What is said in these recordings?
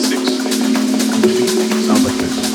six. Sounds like this.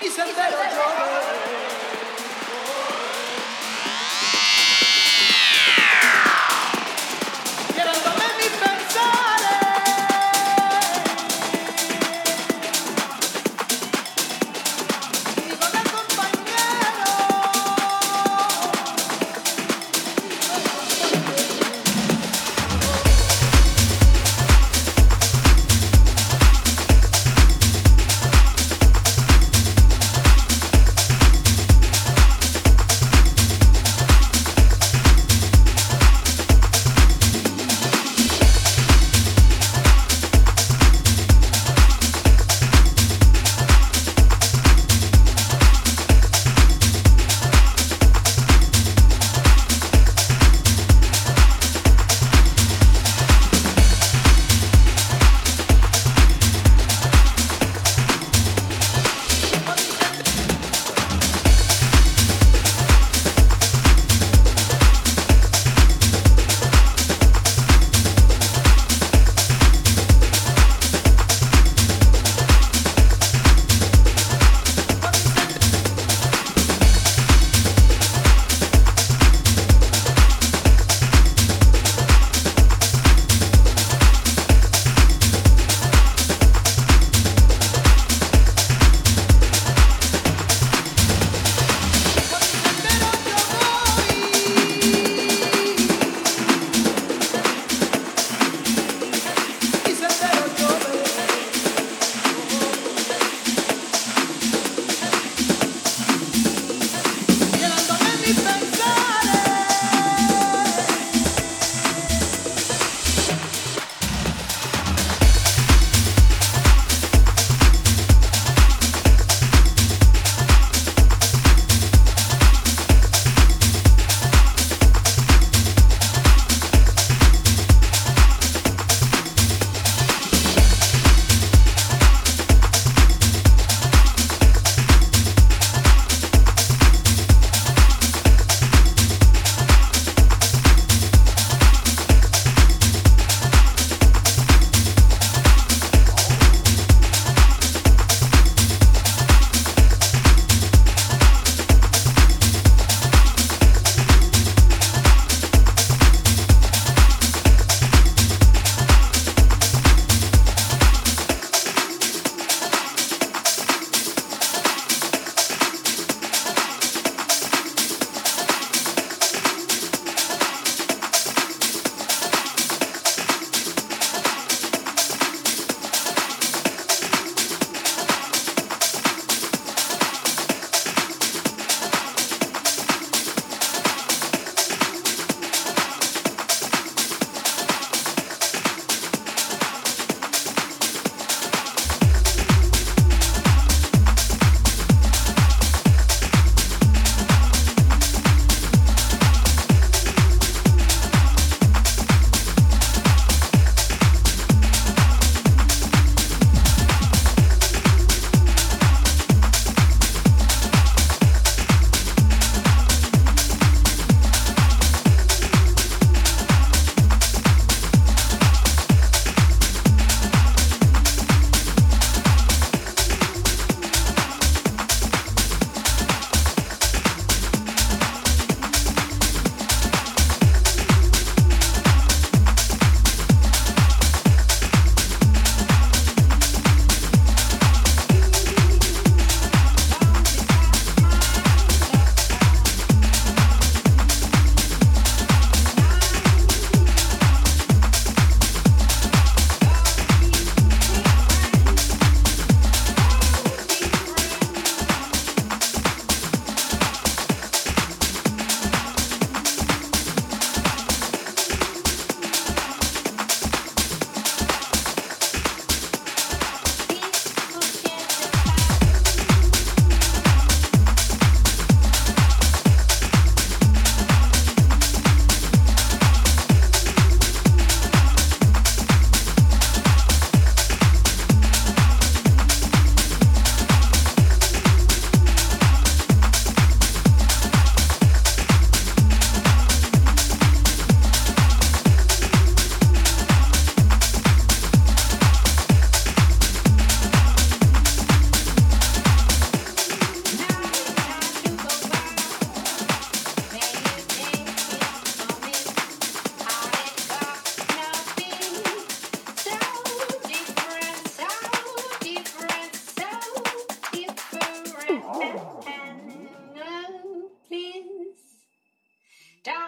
He said that?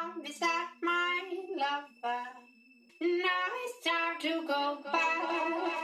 come beside my lover. Now it's time to go back.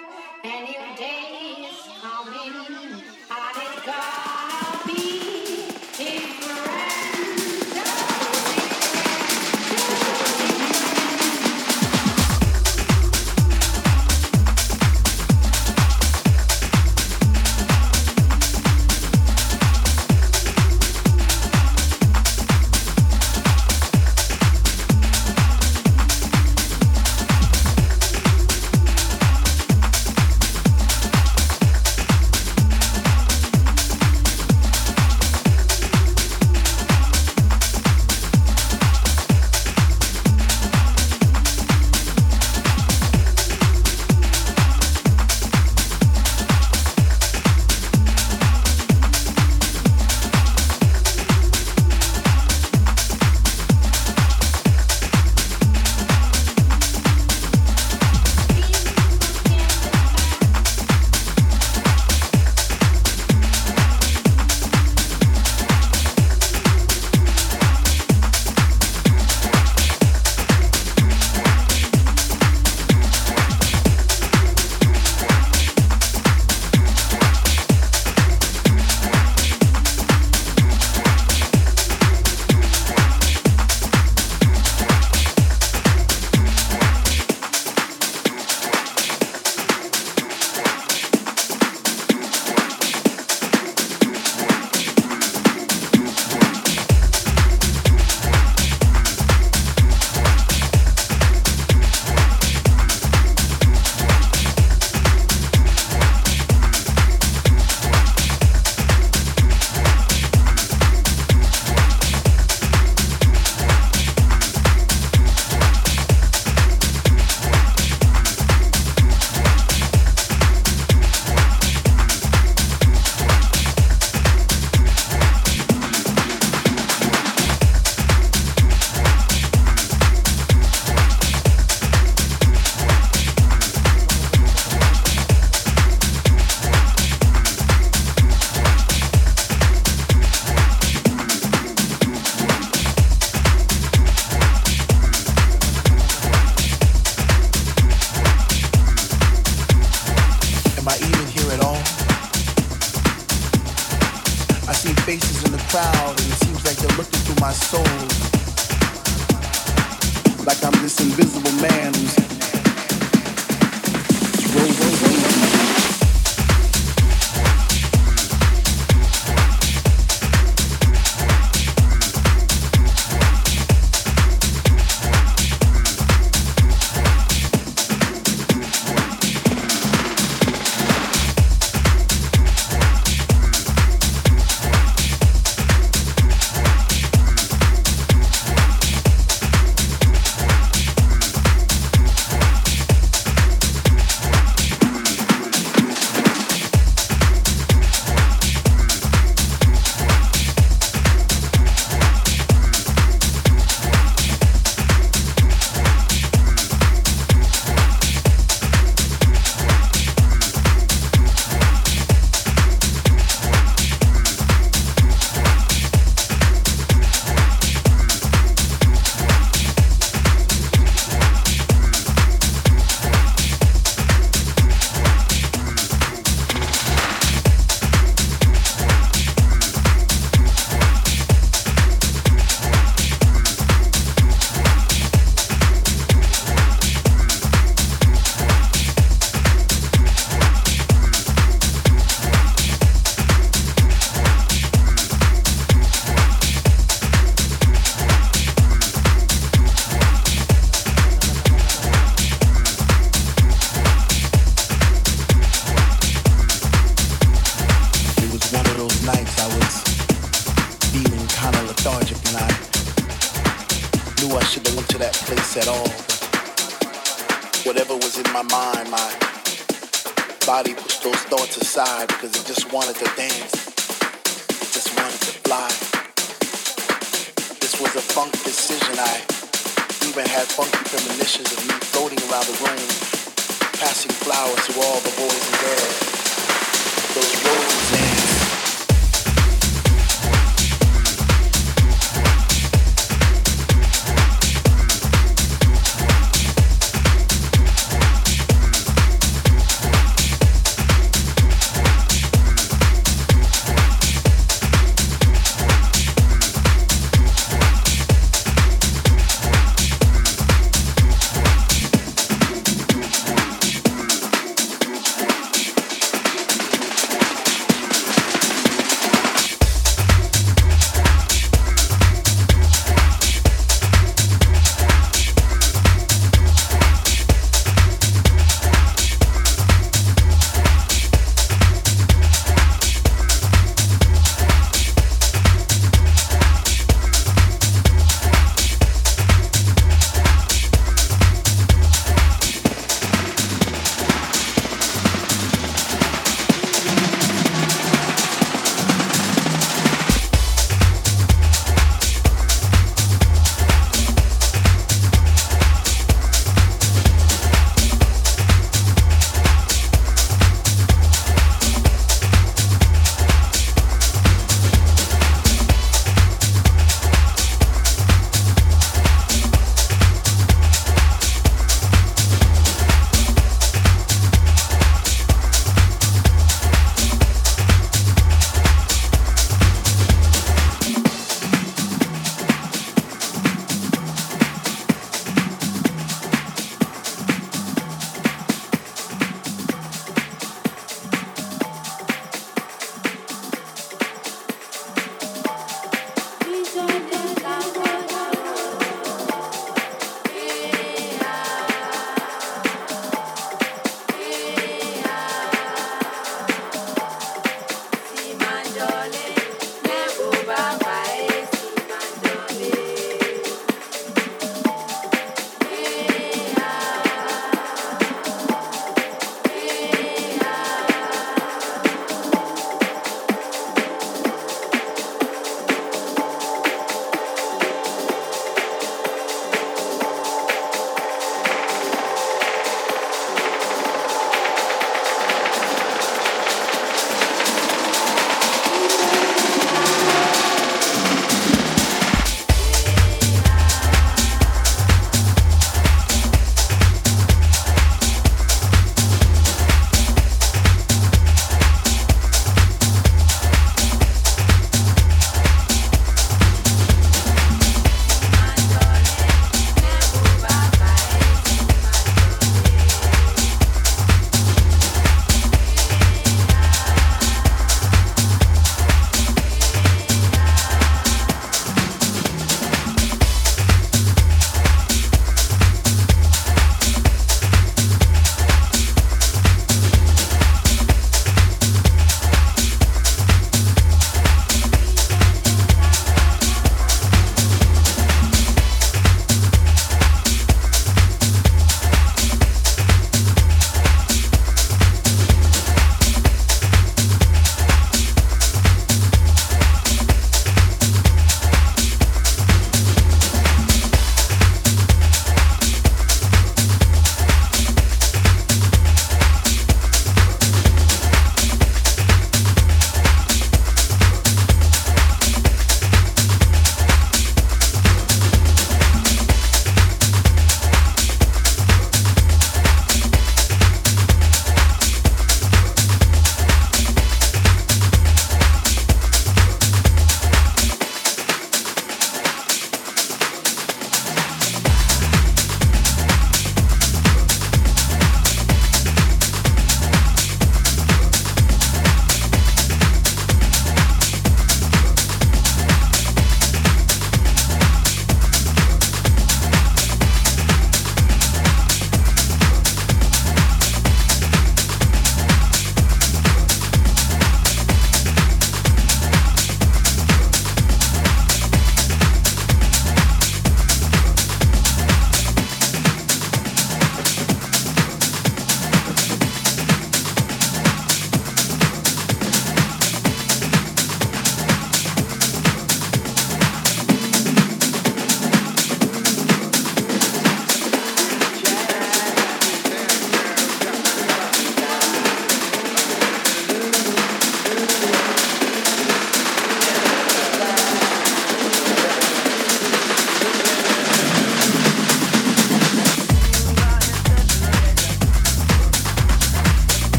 faces in the crowd, and it seems like they're looking through my soul. Like I'm this invisible man who's